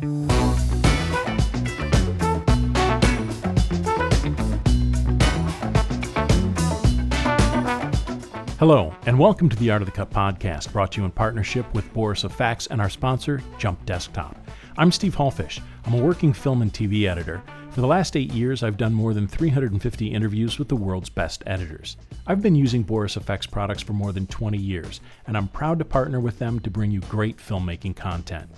Hello, and welcome to the Art of the Cut podcast, brought to you in partnership with Boris of FX and our sponsor, Jump Desktop. I'm Steve Hullfish. I'm a working film and TV editor. For the last eight years, I've done more than 350 interviews with the world's best editors. I've been using Boris FX products for more than 20 years, and I'm proud to partner with them to bring you great filmmaking content.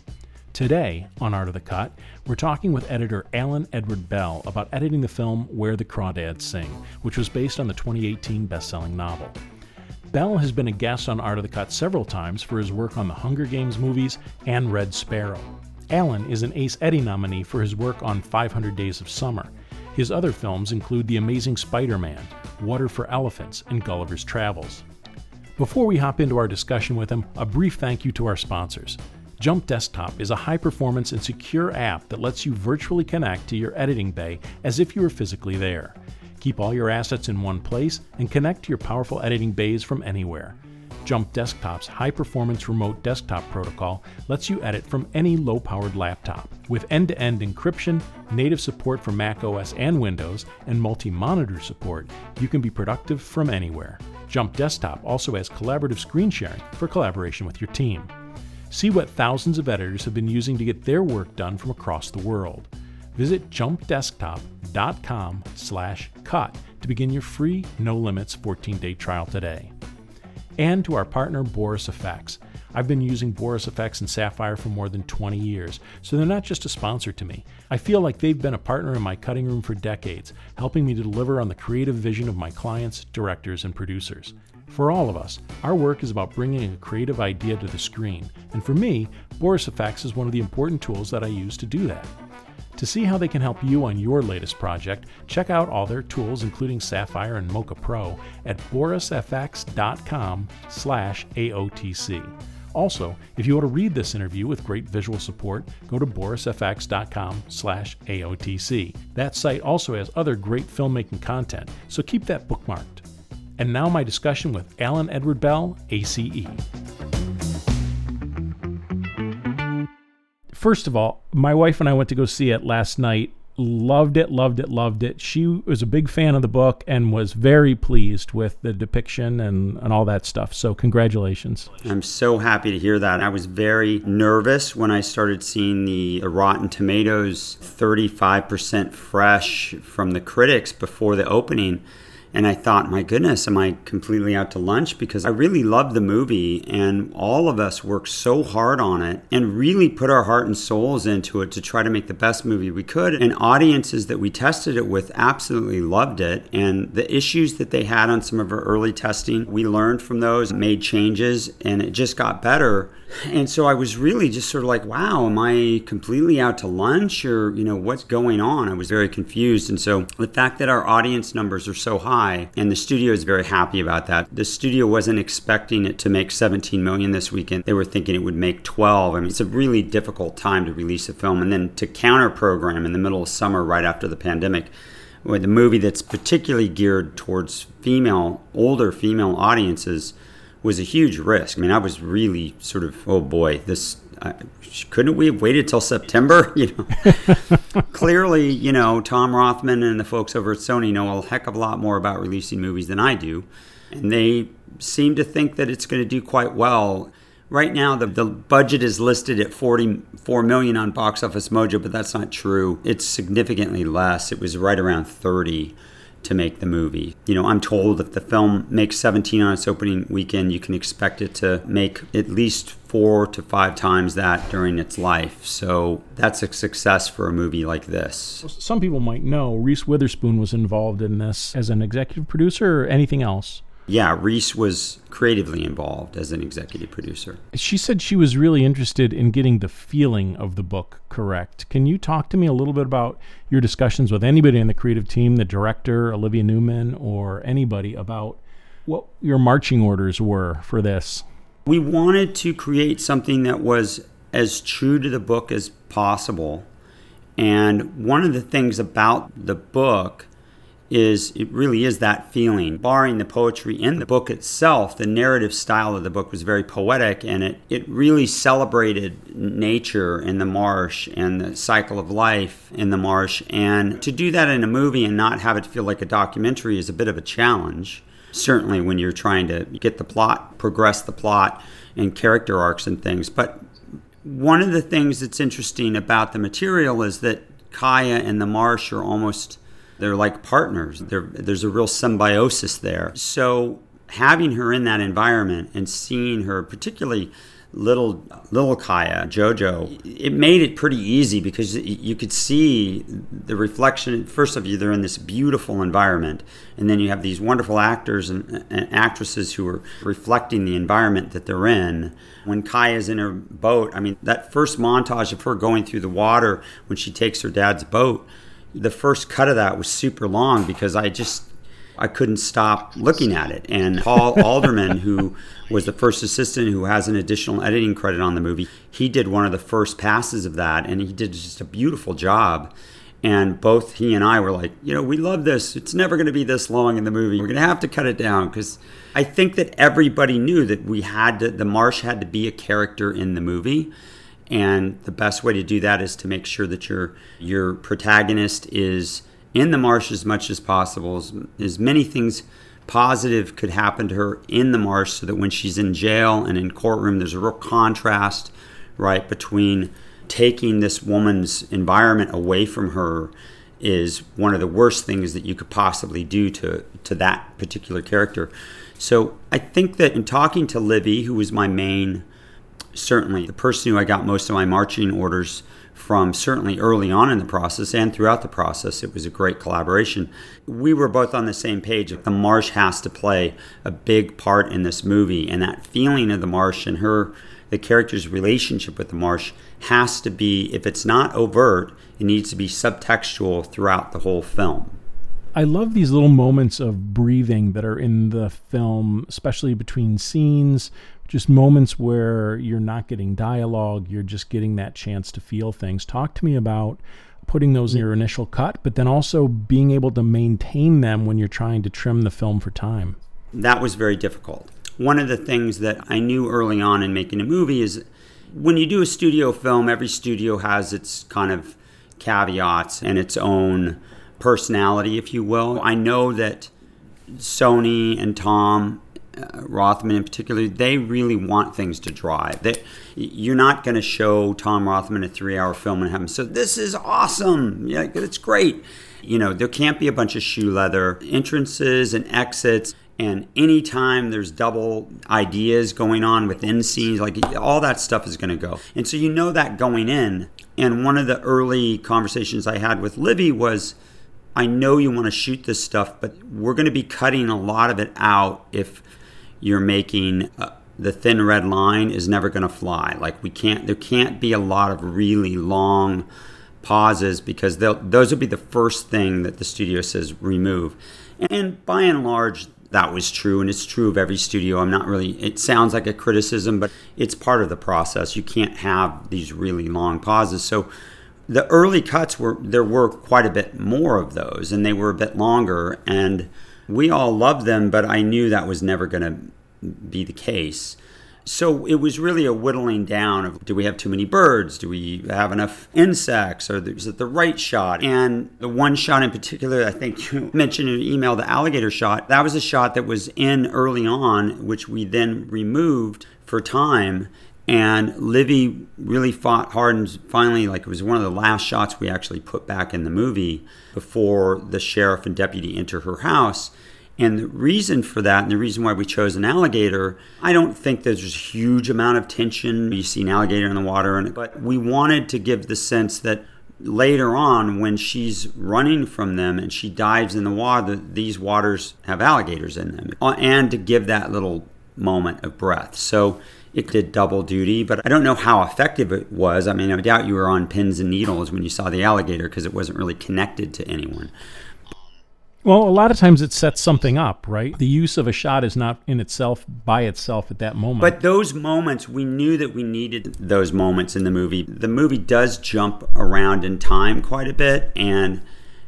Today, on Art of the Cut, we're talking with editor Alan Edward Bell about editing the film Where the Crawdads Sing, which was based on the 2018 best-selling novel. Bell has been a guest on Art of the Cut several times for his work on the Hunger Games movies and Red Sparrow. Alan is an Ace Eddie nominee for his work on 500 Days of Summer. His other films include The Amazing Spider Man, Water for Elephants, and Gulliver's Travels. Before we hop into our discussion with him, a brief thank you to our sponsors. Jump Desktop is a high performance and secure app that lets you virtually connect to your editing bay as if you were physically there. Keep all your assets in one place and connect to your powerful editing bays from anywhere. Jump Desktop's high performance remote desktop protocol lets you edit from any low powered laptop. With end to end encryption, native support for Mac OS and Windows, and multi monitor support, you can be productive from anywhere. Jump Desktop also has collaborative screen sharing for collaboration with your team. See what thousands of editors have been using to get their work done from across the world. Visit jumpdesktop.com slash cut to begin your free, no limits 14 day trial today. And to our partner, Boris FX. I've been using Boris FX and Sapphire for more than 20 years, so they're not just a sponsor to me. I feel like they've been a partner in my cutting room for decades, helping me to deliver on the creative vision of my clients, directors, and producers. For all of us, our work is about bringing a creative idea to the screen, and for me, Boris FX is one of the important tools that I use to do that. To see how they can help you on your latest project, check out all their tools, including Sapphire and Mocha Pro, at borisfx.com slash AOTC. Also, if you want to read this interview with great visual support, go to borisfx.com slash AOTC. That site also has other great filmmaking content, so keep that bookmarked. And now my discussion with Alan Edward Bell, ACE. First of all, my wife and I went to go see it last night. Loved it, loved it, loved it. She was a big fan of the book and was very pleased with the depiction and, and all that stuff. So, congratulations. I'm so happy to hear that. I was very nervous when I started seeing the Rotten Tomatoes 35% fresh from the critics before the opening and I thought, my goodness, am I completely out to lunch? Because I really loved the movie, and all of us worked so hard on it and really put our heart and souls into it to try to make the best movie we could. And audiences that we tested it with absolutely loved it. And the issues that they had on some of our early testing, we learned from those, made changes, and it just got better. And so I was really just sort of like, wow, am I completely out to lunch or, you know, what's going on? I was very confused. And so the fact that our audience numbers are so high and the studio is very happy about that. The studio wasn't expecting it to make 17 million this weekend. They were thinking it would make 12. I mean, it's a really difficult time to release a film and then to counter program in the middle of summer right after the pandemic with a movie that's particularly geared towards female, older female audiences was a huge risk. I mean, I was really sort of, oh boy, this uh, couldn't we have waited till September? You know, clearly, you know, Tom Rothman and the folks over at Sony know a heck of a lot more about releasing movies than I do, and they seem to think that it's going to do quite well. Right now, the, the budget is listed at 44 million on Box Office Mojo, but that's not true. It's significantly less. It was right around 30 to make the movie. You know, I'm told if the film makes 17 on its opening weekend, you can expect it to make at least four to five times that during its life. So that's a success for a movie like this. Some people might know Reese Witherspoon was involved in this as an executive producer or anything else yeah, Reese was creatively involved as an executive producer. She said she was really interested in getting the feeling of the book correct. Can you talk to me a little bit about your discussions with anybody in the creative team, the director, Olivia Newman, or anybody about what your marching orders were for this? We wanted to create something that was as true to the book as possible. And one of the things about the book is it really is that feeling. Barring the poetry in the book itself, the narrative style of the book was very poetic and it, it really celebrated nature in the marsh and the cycle of life in the marsh. And to do that in a movie and not have it feel like a documentary is a bit of a challenge. Certainly when you're trying to get the plot, progress the plot and character arcs and things. But one of the things that's interesting about the material is that Kya and the marsh are almost they're like partners. They're, there's a real symbiosis there. So having her in that environment and seeing her, particularly little little Kya Jojo, it made it pretty easy because you could see the reflection. First of you, they're in this beautiful environment, and then you have these wonderful actors and, and actresses who are reflecting the environment that they're in. When Kya's in her boat, I mean, that first montage of her going through the water when she takes her dad's boat the first cut of that was super long because I just I couldn't stop looking at it. And Paul Alderman, who was the first assistant who has an additional editing credit on the movie, he did one of the first passes of that and he did just a beautiful job. And both he and I were like, you know, we love this. It's never going to be this long in the movie. We're going to have to cut it down because I think that everybody knew that we had to, the marsh had to be a character in the movie. And the best way to do that is to make sure that your your protagonist is in the marsh as much as possible. As, as many things positive could happen to her in the marsh so that when she's in jail and in courtroom there's a real contrast right between taking this woman's environment away from her is one of the worst things that you could possibly do to to that particular character. So I think that in talking to Livy, who was my main certainly the person who I got most of my marching orders from, certainly early on in the process and throughout the process, it was a great collaboration. We were both on the same page. The marsh has to play a big part in this movie, and that feeling of the marsh and her, the character's relationship with the marsh, has to be, if it's not overt, it needs to be subtextual throughout the whole film. I love these little moments of breathing that are in the film, especially between scenes, just moments where you're not getting dialogue, you're just getting that chance to feel things. Talk to me about putting those in your initial cut, but then also being able to maintain them when you're trying to trim the film for time. That was very difficult. One of the things that I knew early on in making a movie is when you do a studio film, every studio has its kind of caveats and its own personality, if you will. I know that Sony and Tom uh, Rothman in particular, they really want things to drive. They, you're not going to show Tom Rothman a three-hour film and have him say, "This is awesome! Yeah, it's great." You know, there can't be a bunch of shoe leather entrances and exits. And anytime there's double ideas going on within scenes, like all that stuff is going to go. And so you know that going in. And one of the early conversations I had with Livy was, I know you want to shoot this stuff, but we're going to be cutting a lot of it out if you're making uh, the thin red line is never going to fly. Like we can't, there can't be a lot of really long pauses because those will be the first thing that the studio says remove. And by and large, that was true, and it's true of every studio. I'm not really, it sounds like a criticism, but it's part of the process. You can't have these really long pauses. So the early cuts were, there were quite a bit more of those, and they were a bit longer. And we all loved them, but I knew that was never going to be the case. So it was really a whittling down of do we have too many birds? Do we have enough insects? Or is it the right shot? And the one shot in particular, I think you mentioned in your email, the alligator shot, that was a shot that was in early on, which we then removed for time. And Livy really fought hard and finally, like, it was one of the last shots we actually put back in the movie before the sheriff and deputy enter her house. And the reason for that, and the reason why we chose an alligator, I don't think there's a huge amount of tension. You see an alligator in the water, and, but we wanted to give the sense that later on, when she's running from them and she dives in the water, these waters have alligators in them, uh, and to give that little moment of breath. So it did double duty, but I don't know how effective it was. I mean, I doubt you were on pins and needles when you saw the alligator because it wasn't really connected to anyone. Well, a lot of times it sets something up, right? The use of a shot is not in itself by itself at that moment. But those moments, we knew that we needed those moments in the movie. The movie does jump around in time quite a bit, and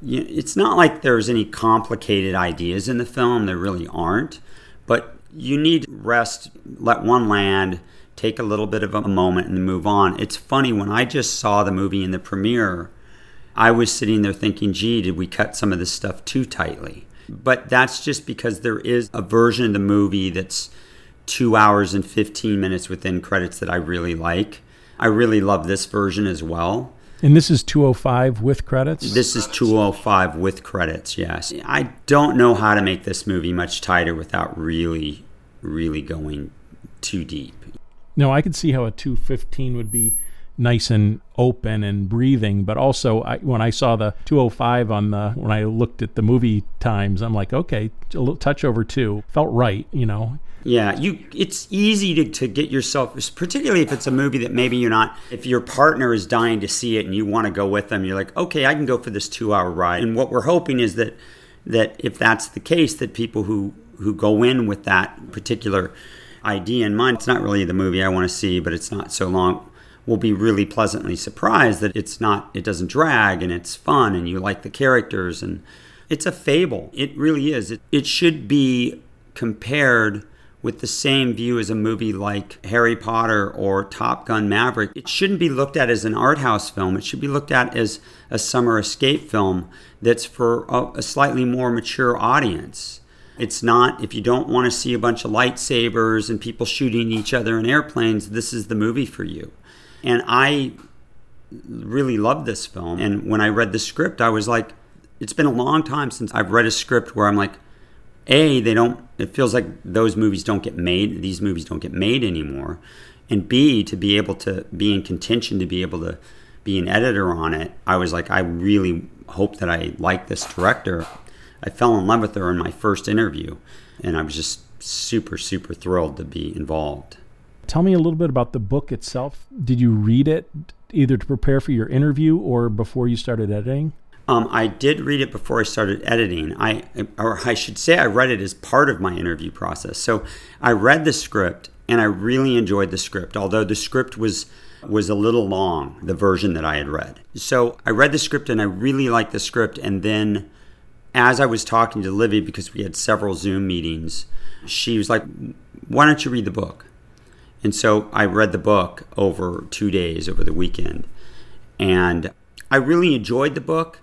it's not like there's any complicated ideas in the film. There really aren't. But you need rest, let one land, take a little bit of a moment and move on. It's funny, when I just saw the movie in the premiere, I was sitting there thinking, gee, did we cut some of this stuff too tightly? But that's just because there is a version of the movie that's two hours and 15 minutes within credits that I really like. I really love this version as well. And this is 205 with credits? This is 205 with credits, yes. I don't know how to make this movie much tighter without really, really going too deep. No, I could see how a 215 would be nice and open and breathing but also I, when i saw the 205 on the when i looked at the movie times i'm like okay a little touch over two felt right you know? Yeah you it's easy to, to get yourself particularly if it's a movie that maybe you're not if your partner is dying to see it and you want to go with them you're like okay i can go for this two hour ride. And what we're hoping is that that if that's the case that people who who go in with that particular idea in mind it's not really the movie i want to see but it's not so long will be really pleasantly surprised that it's not it doesn't drag and it's fun and you like the characters and it's a fable it really is it, it should be compared with the same view as a movie like Harry Potter or Top Gun Maverick. It shouldn't be looked at as an art house film. It should be looked at as a summer escape film that's for a, a slightly more mature audience. It's not, if you don't want to see a bunch of lightsabers and people shooting each other in airplanes, this is the movie for you. And I really loved this film. And when I read the script, I was like, it's been a long time since I've read a script where I'm like, A, they don't, it feels like those movies don't get made, these movies don't get made anymore. And B, to be able to be in contention, to be able to be an editor on it, I was like, I really hope that I like this director. I fell in love with her in my first interview, and I was just super, super thrilled to be involved. Tell me a little bit about the book itself. Did you read it either to prepare for your interview or before you started editing? Um, I did read it before I started editing. I, or I should say, I read it as part of my interview process. So I read the script and I really enjoyed the script, although the script was was a little long, the version that I had read. So I read the script and I really liked the script. And then, as I was talking to Livy, because we had several Zoom meetings, she was like, "Why don't you read the book?" And so I read the book over two days over the weekend. And I really enjoyed the book.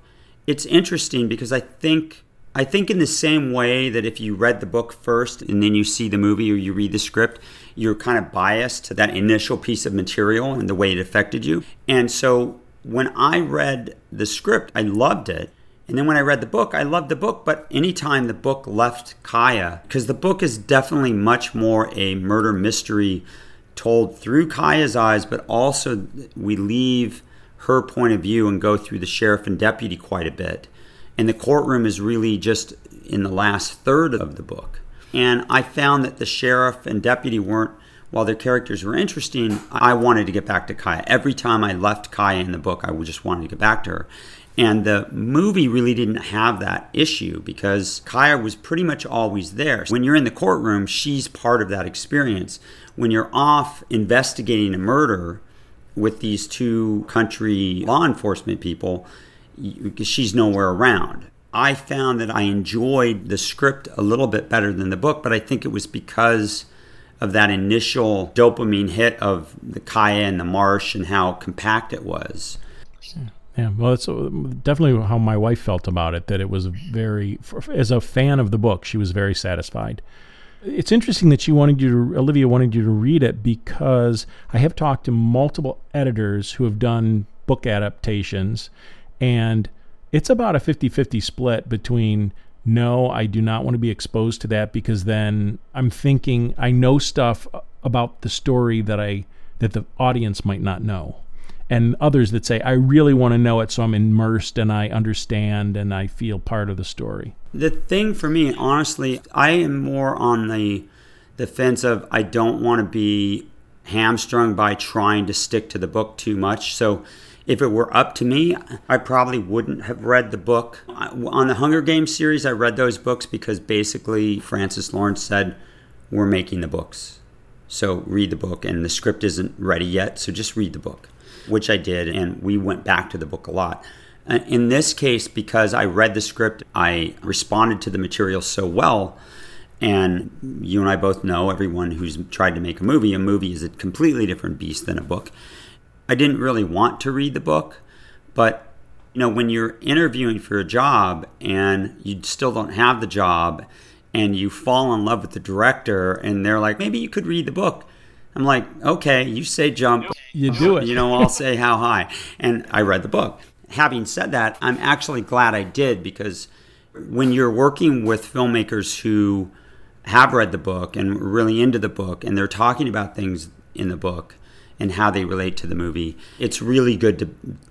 It's interesting because I think I think in the same way that if you read the book first and then you see the movie or you read the script, you're kind of biased to that initial piece of material and the way it affected you. And so when I read the script, I loved it. And then when I read the book, I loved the book. But anytime the book left Kya, because the book is definitely much more a murder mystery told through Kya's eyes, but also we leave her point of view and go through the sheriff and deputy quite a bit. And the courtroom is really just in the last third of the book. And I found that the sheriff and deputy weren't, while their characters were interesting, I wanted to get back to Kya. Every time I left Kya in the book, I just wanted to get back to her. And the movie really didn't have that issue because Kya was pretty much always there. When you're in the courtroom, she's part of that experience. When you're off investigating a murder with these two country law enforcement people, she's nowhere around. I found that I enjoyed the script a little bit better than the book, but I think it was because of that initial dopamine hit of the Kya and the marsh and how compact it was. Yeah, well, it's uh, definitely how my wife felt about it. That it was very, as a fan of the book, she was very satisfied. It's interesting that she wanted you to, Olivia wanted you to read it because I have talked to multiple editors who have done book adaptations, and it's about a 50 50 split between no, I do not want to be exposed to that because then I'm thinking I know stuff about the story that I that the audience might not know and others that say, I really want to know it so I'm immersed and I understand and I feel part of the story. The thing for me, honestly, I am more on the the fence of I don't want to be hamstrung by trying to stick to the book too much. So if it were up to me, I probably wouldn't have read the book. On the Hunger Games series, I read those books because basically Francis Lawrence said, We're making the books. So read the book, and the script isn't ready yet, so just read the book which I did, and we went back to the book a lot. Uh, in this case, because I read the script, I responded to the material so well. And you and I both know, everyone who's tried to make a movie, a movie is a completely different beast than a book. I didn't really want to read the book, but you know, when you're interviewing for a job and you still don't have the job and you fall in love with the director and they're like, maybe you could read the book. I'm like, okay, you say jump. You do it. You know, I'll say how high. And I read the book. Having said that, I'm actually glad I did because when you're working with filmmakers who have read the book and really into the book and they're talking about things in the book and how they relate to the movie, it's really good to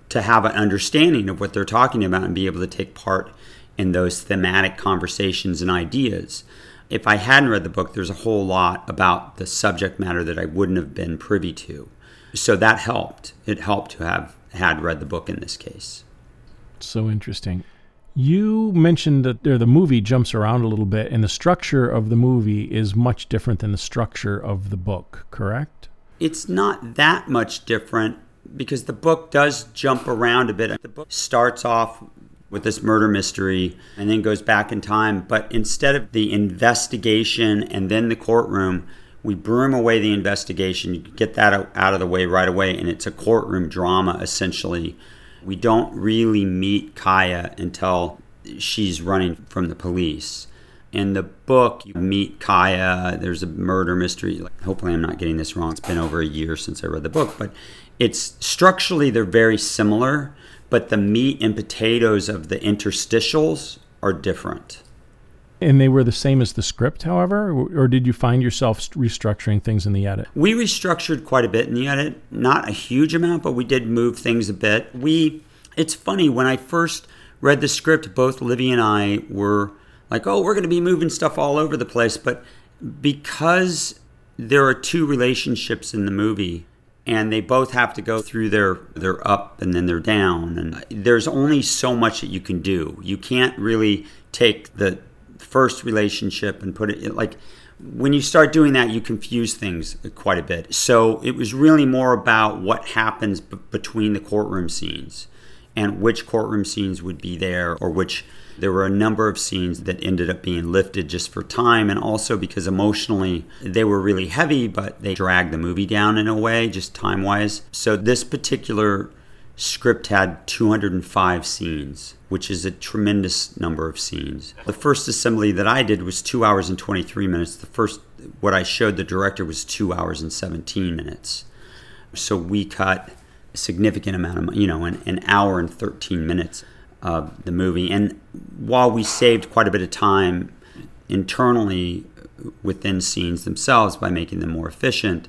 to have an understanding of what they're talking about and be able to take part in those thematic conversations and ideas. If I hadn't read the book, there's a whole lot about the subject matter that I wouldn't have been privy to. So that helped. It helped to have had read the book in this case. So interesting. You mentioned that the movie jumps around a little bit, and the structure of the movie is much different than the structure of the book, correct? It's not that much different because the book does jump around a bit. The book starts off with this murder mystery and then goes back in time, but instead of the investigation and then the courtroom, we broom away the investigation, you get that out of the way right away, and it's a courtroom drama essentially. We don't really meet Kya until she's running from the police. In the book, you meet Kya. There's a murder mystery. Hopefully, I'm not getting this wrong. It's been over a year since I read the book, but it's structurally they're very similar, but the meat and potatoes of the interstitials are different. And they were the same as the script, however, or did you find yourself restructuring things in the edit? We restructured quite a bit in the edit, not a huge amount, but we did move things a bit. We, it's funny when I first read the script, both Livy and I were like, "Oh, we're going to be moving stuff all over the place," but because there are two relationships in the movie, and they both have to go through their their up and then their down and uh, there's only so much that you can do you can't really take the first relationship and put it like when you start doing that you confuse things quite a bit so it was really more about what happens b- between the courtroom scenes and which courtroom scenes would be there or which there were a number of scenes that ended up being lifted just for time and also because emotionally they were really heavy, but they dragged the movie down in a way, just time wise. So this particular script had 205 scenes, which is a tremendous number of scenes. The first assembly that I did was two hours and 23 minutes. The first, what I showed the director was two hours and 17 minutes. So we cut a significant amount of, you know, an, an hour and 13 minutes of the movie. And while we saved quite a bit of time internally within scenes themselves by making them more efficient,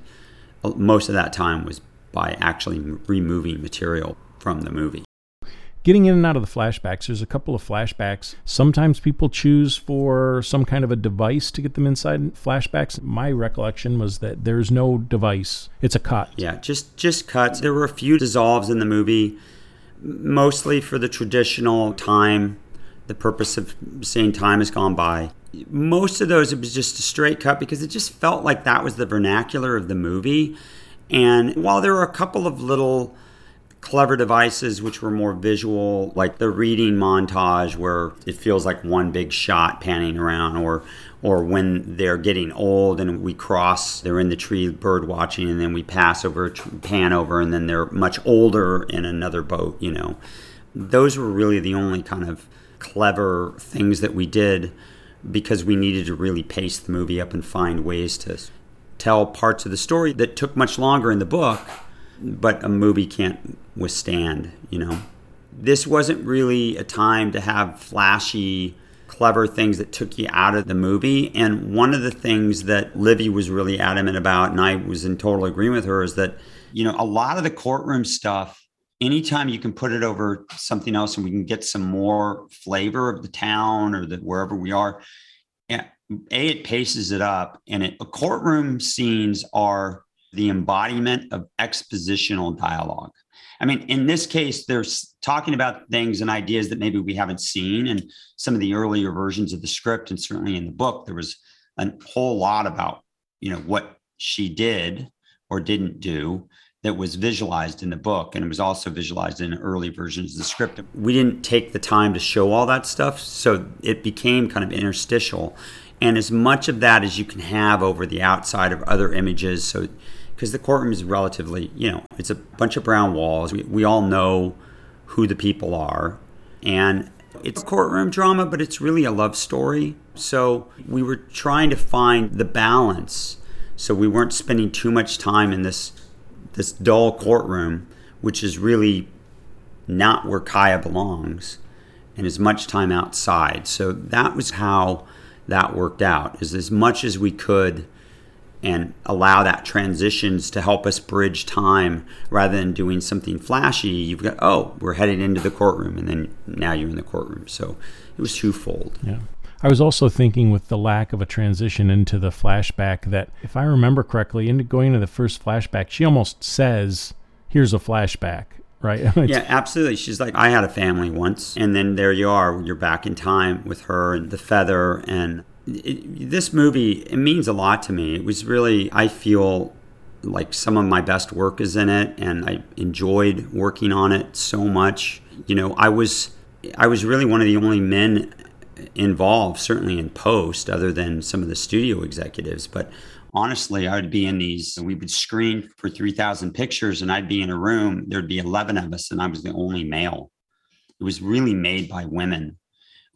most of that time was by actually removing material from the movie. Getting in and out of the flashbacks, there's a couple of flashbacks. Sometimes people choose for some kind of a device to get them inside flashbacks. My recollection was that there's no device. It's a cut. Yeah, just just cuts. There were a few dissolves in the movie mostly for the traditional time, the purpose of saying time has gone by. Most of those, it was just a straight cut because it just felt like that was the vernacular of the movie. And while there were a couple of little clever devices which were more visual, like the reading montage where it feels like one big shot panning around, or or when they're getting old and we cross, they're in the tree bird watching, and then we pass over, pan over, and then they're much older in another boat. You know, those were really the only kind of clever things that we did because we needed to really pace the movie up and find ways to tell parts of the story that took much longer in the book but a movie can't withstand, you know. This wasn't really a time to have flashy, clever things that took you out of the movie. And one of the things that Livy was really adamant about, and I was in total agreement with her, is that, you know, a lot of the courtroom stuff, anytime you can put it over something else and we can get some more flavor of the town or the wherever we are, yeah, A, it paces it up. And it courtroom scenes are the embodiment of expositional dialogue. I mean, in this case, they're talking about things and ideas that maybe we haven't seen in some of the earlier versions of the script, and certainly in the book, there was a whole lot about you know what she did or didn't do, that was visualized in the book and it was also visualized in early versions of the script. We didn't take the time to show all that stuff, so it became kind of interstitial. And as much of that as you can have over the outside of other images, so because the courtroom is relatively, you know, it's a bunch of brown walls. We, we all know who the people are. And it's courtroom drama, but it's really a love story. So we were trying to find the balance. So we weren't spending too much time in this this dull courtroom, which is really not where Kya belongs, and as much time outside. So that was how that worked out. Is as much as we could and allow that transitions to help us bridge time rather than doing something flashy. You've got oh, we're headed into the courtroom, and then now you're in the courtroom. So it was twofold. Yeah. I was also thinking with the lack of a transition into the flashback that if I remember correctly, into going into the first flashback, she almost says, "Here's a flashback." Right? yeah, absolutely. She's like, I had a family once, and then there you are. You're back in time with her and the feather, and it, this movie it means a lot to me. It was really, I feel like some of my best work is in it, and I enjoyed working on it so much. You know, I was, I was really one of the only men involved, certainly in post, other than some of the studio executives. But honestly, I would be in these, we would screen for 3,000 pictures, and I'd be in a room, there'd be 11 of us, and I was the only male. It was really made by women.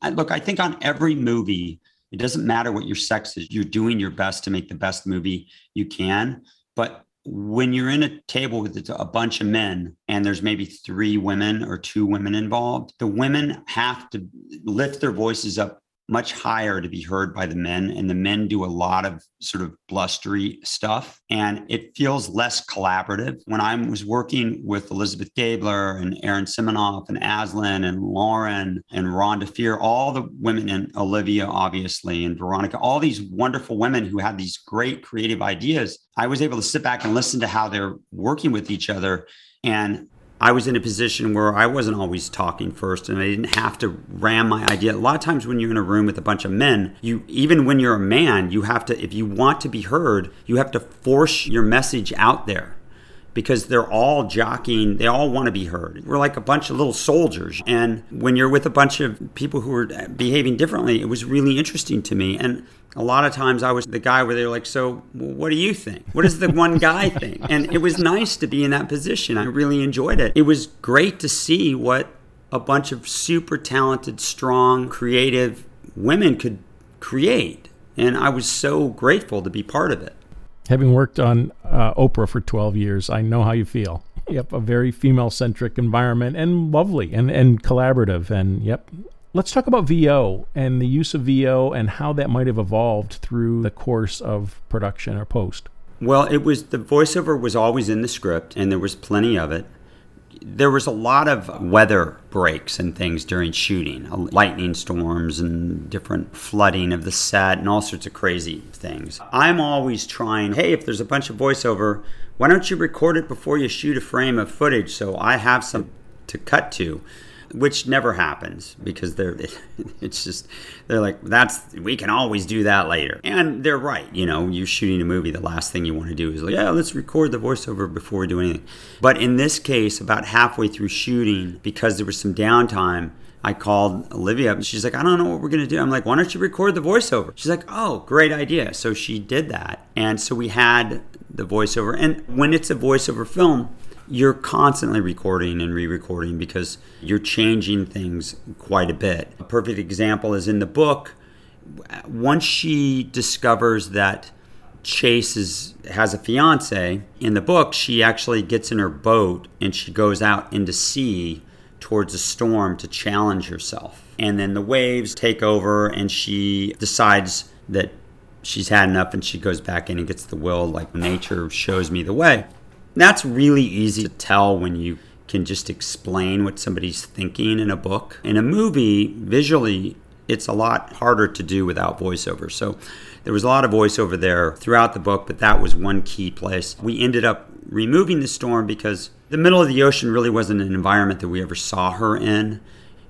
I, look, I think on every movie, it doesn't matter what your sex is, you're doing your best to make the best movie you can. But when you're in a table with a bunch of men and there's maybe three women or two women involved, the women have to lift their voices up much higher to be heard by the men and the men do a lot of sort of blustery stuff and it feels less collaborative. When i was working with elizabeth gabler and erin siminoff and aslan and lauren and rhonda fehr all the women and olivia obviously and veronica all these wonderful women who had these great creative ideas i was able to sit back and listen to how they're working with each other and I was in a position where I wasn't always talking first and I didn't have to ram my idea. A lot of times when you're in a room with a bunch of men, you even when you're a man, you have to if you want to be heard, you have to force your message out there because they're all jockeying, they all want to be heard. We're like a bunch of little soldiers. And when you're with a bunch of people who are behaving differently, it was really interesting to me. And a lot of times I was the guy where they're like, So, what do you think? What does the one guy think? And it was nice to be in that position. I really enjoyed it. It was great to see what a bunch of super talented, strong, creative women could create. And I was so grateful to be part of it. Having worked on uh, Oprah for 12 years, I know how you feel. Yep, a very female centric environment and lovely and, and collaborative. And yep, Let's talk about VO and the use of VO and how that might have evolved through the course of production or post. Well, it was the voiceover was always in the script and there was plenty of it. There was a lot of weather breaks and things during shooting, uh, lightning storms and different flooding of the set and all sorts of crazy things. I'm always trying, hey, if there's a bunch of voiceover, why don't you record it before you shoot a frame of footage so I have some to cut to? Which never happens because they're it's just they're like that's we can always do that later and they're right you know you're shooting a movie the last thing you want to do is like yeah let's record the voiceover before we do anything but in this case about halfway through shooting because there was some downtime I called Olivia and she's like, I don't know what we're going to do. I'm like, why don't you record the voiceover? She's like, oh, great idea. So she did that. And so we had the voiceover. And when it's a voiceover film, you're constantly recording and re-recording because you're changing things quite a bit. A perfect example is in the book. Once she discovers that Chase is, has a fiance, in the book she actually gets in her boat and she goes out into sea towards a storm to challenge herself. And then the waves take over and she decides that she's had enough and she goes back in and gets the will like nature shows me the way. That's really easy to tell when you can just explain what somebody's thinking in a book. In a movie, visually, it's a lot harder to do without voiceover. So there was a lot of voiceover there throughout the book, but that was one key place. We ended up removing the storm because the middle of the ocean really wasn't an environment that we ever saw her in,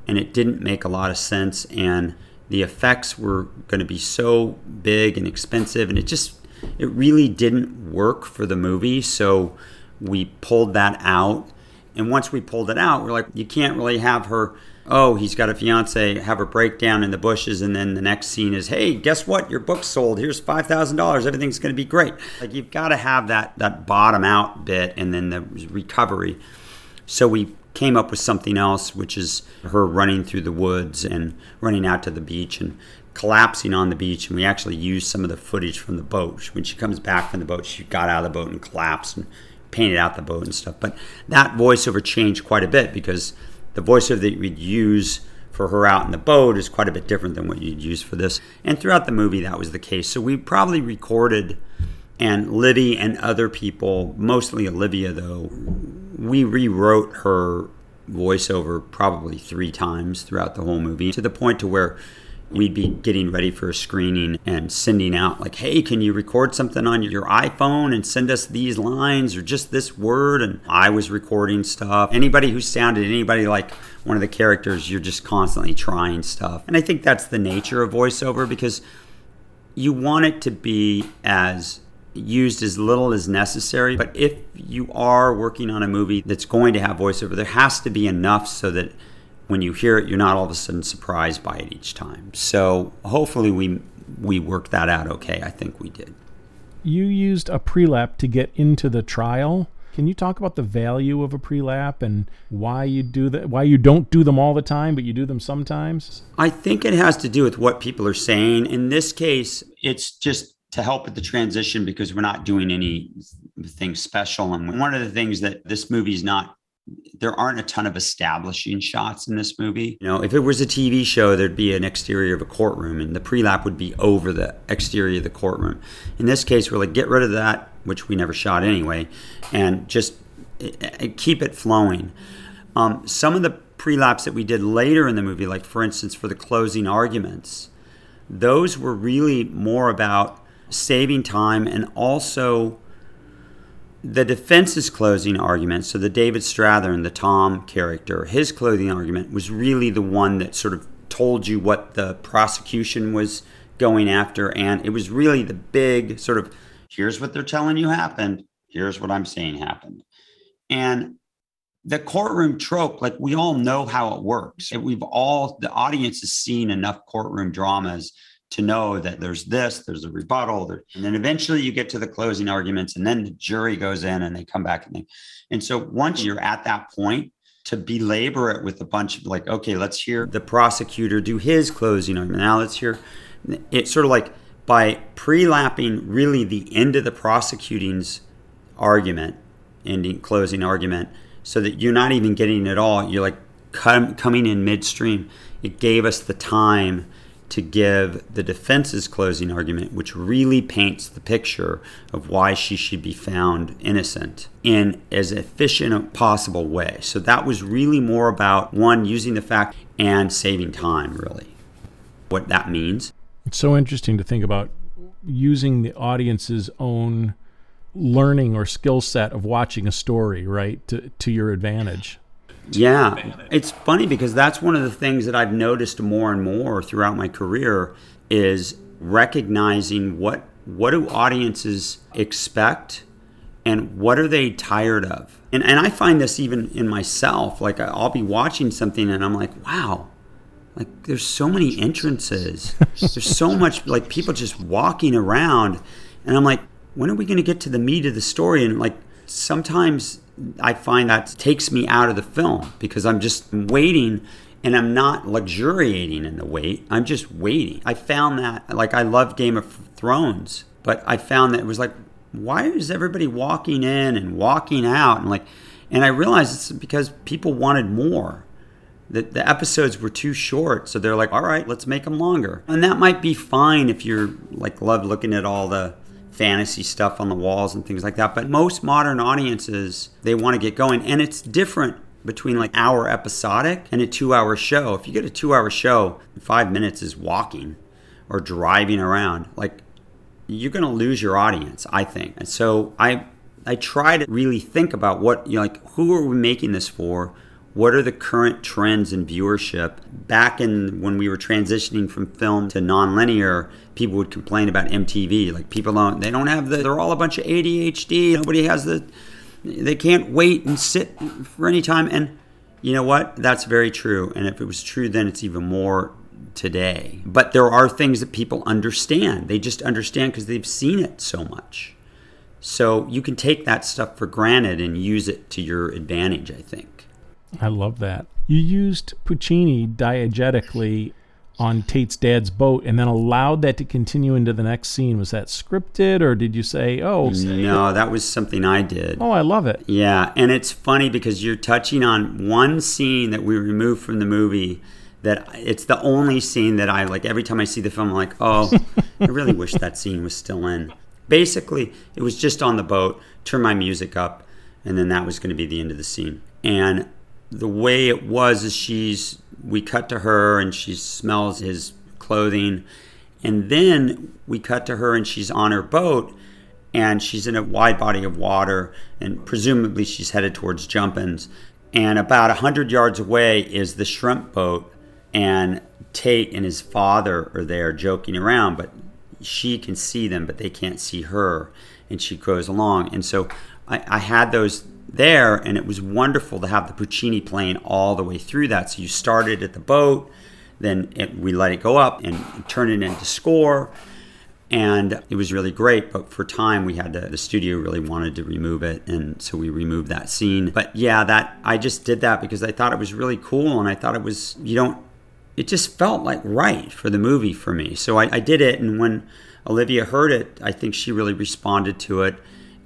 and it didn't make a lot of sense. And the effects were going to be so big and expensive, and it just it really didn't work for the movie. So we pulled that out. And once we pulled it out, we're like, you can't really have her, oh, he's got a fiance, have her breakdown in the bushes. And then the next scene is, hey, guess what? Your book's sold. Here's $5,000. Everything's going to be great. Like you've got to have that, that bottom out bit and then the recovery. So we came up with something else, which is her running through the woods and running out to the beach and collapsing on the beach. And we actually used some of the footage from the boat. When she comes back from the boat, she got out of the boat and collapsed and painted out the boat and stuff. But that voiceover changed quite a bit because the voiceover that we'd use for her out in the boat is quite a bit different than what you'd use for this. And throughout the movie, that was the case. So we probably recorded, and Livy and other people, mostly Olivia though, we rewrote her voiceover probably three times throughout the whole movie to the point to where we'd be getting ready for a screening and sending out like hey can you record something on your iphone and send us these lines or just this word? And i was recording stuff. Anybody who sounded anybody like one of the characters you're just constantly trying stuff. And i think that's the nature of voiceover because you want it to be as used as little as necessary. But if you are working on a movie that's going to have voiceover, there has to be enough so that when you hear it, you're not all of a sudden surprised by it each time. So hopefully we we worked that out okay. I think we did. You used a pre-lap to get into the trial. Can you talk about the value of a pre-lap and why you do that? Why you don't do them all the time, but you do them sometimes? I think it has to do with what people are saying. In this case, it's just to help with the transition because we're not doing anything special. And one of the things that this movie is not there aren't a ton of establishing shots in this movie. You know, if it was a TV show, there'd be an exterior of a courtroom and the pre-lap would be over the exterior of the courtroom. In this case, we're like, get rid of that, which we never shot anyway, and just eh, eh, keep it flowing. Um, some of the pre-laps that we did later in the movie, like for instance, for the closing arguments, those were really more about saving time, and also the defense's closing argument. So the David Strathairn, the Tom character, his closing argument was really the one that sort of told you what the prosecution was going after, and it was really the big sort of here's what they're telling you happened, here's what I'm saying happened, and the courtroom trope, like we all know how it works. We've all, the audience has seen enough courtroom dramas to know that there's this, there's a rebuttal, there, and then eventually you get to the closing arguments, and then the jury goes in and they come back and they, and so once you're at that point, to belabor it with a bunch of like, okay, let's hear the prosecutor do his closing argument. Now let's hear It's sort of like by pre-lapping really the end of the prosecuting's argument, ending closing argument, so that you're not even getting it all. You're like com- coming in midstream. It gave us the time to give the defense's closing argument, which really paints the picture of why she should be found innocent in as efficient a possible way. So that was really more about one, using the fact and saving time, really. What that means. It's so interesting to think about using the audience's own learning or skill set of watching a story, right, to, to your advantage. Yeah, it's funny because that's one of the things that I've noticed more and more throughout my career is recognizing what what do audiences expect and what are they tired of. And and I find this even in myself like I'll be watching something and I'm like, "Wow, like there's so many entrances. there's so much like people just walking around." And I'm like, "When are we going to get to the meat of the story?" And like sometimes I find that takes me out of the film because I'm just waiting and I'm not luxuriating in the wait. I'm just waiting. I found that, like, I love Game of Thrones, but I found that it was like, why is everybody walking in and walking out? And like, and I realized it's because people wanted more. The, the episodes were too short. So they're like, all right, let's make them longer. And that might be fine if you're like, love looking at all the fantasy stuff on the walls and things like that. But most modern audiences, they want to get going. And it's different between like hour episodic and a two hour show. If you get a two hour show, five minutes is walking or driving around, like you're going to lose your audience, I think. And so I, I try to really think about what, you know, like, who are we making this for? What are the current trends in viewership? Back in when we were transitioning from film to nonlinear, people would complain about MTV. Like people don't, they don't have the, they're all a bunch of ADHD. Nobody has the, they can't wait and sit for any time. And you know what? That's very true. And if it was true then, it's even more today. But there are things that people understand. They just understand because they've seen it so much. So you can take that stuff for granted and use it to your advantage, I think. I love that. You used Puccini diegetically on Tate's dad's boat and then allowed that to continue into the next scene. Was that scripted or did you say, oh, no, that was something I did. Oh, I love it. Yeah. And it's funny because you're touching on one scene that we removed from the movie that it's the only scene that I like every time I see the film, I'm like, oh, I really wish that scene was still in. Basically, it was just on the boat, turn my music up, and then that was going to be the end of the scene. And the way it was is she's we cut to her and she smells his clothing. And then we cut to her and she's on her boat and she's in a wide body of water and presumably she's headed towards Jumpins. And about 100 yards away is the shrimp boat and Tate and his father are there joking around but she can see them but they can't see her. And she goes along. And so I, I had those there, and it was wonderful to have the Puccini playing all the way through that. So you started at the boat, then it, we let it go up and turn it into score, and it was really great. But for time, we had to. The studio really wanted to remove it, and so we removed that scene. But yeah, that I just did that because I thought it was really cool, and I thought it was you don't. It just felt like right for the movie for me. So I, I did it, and when Olivia heard it, I think she really responded to it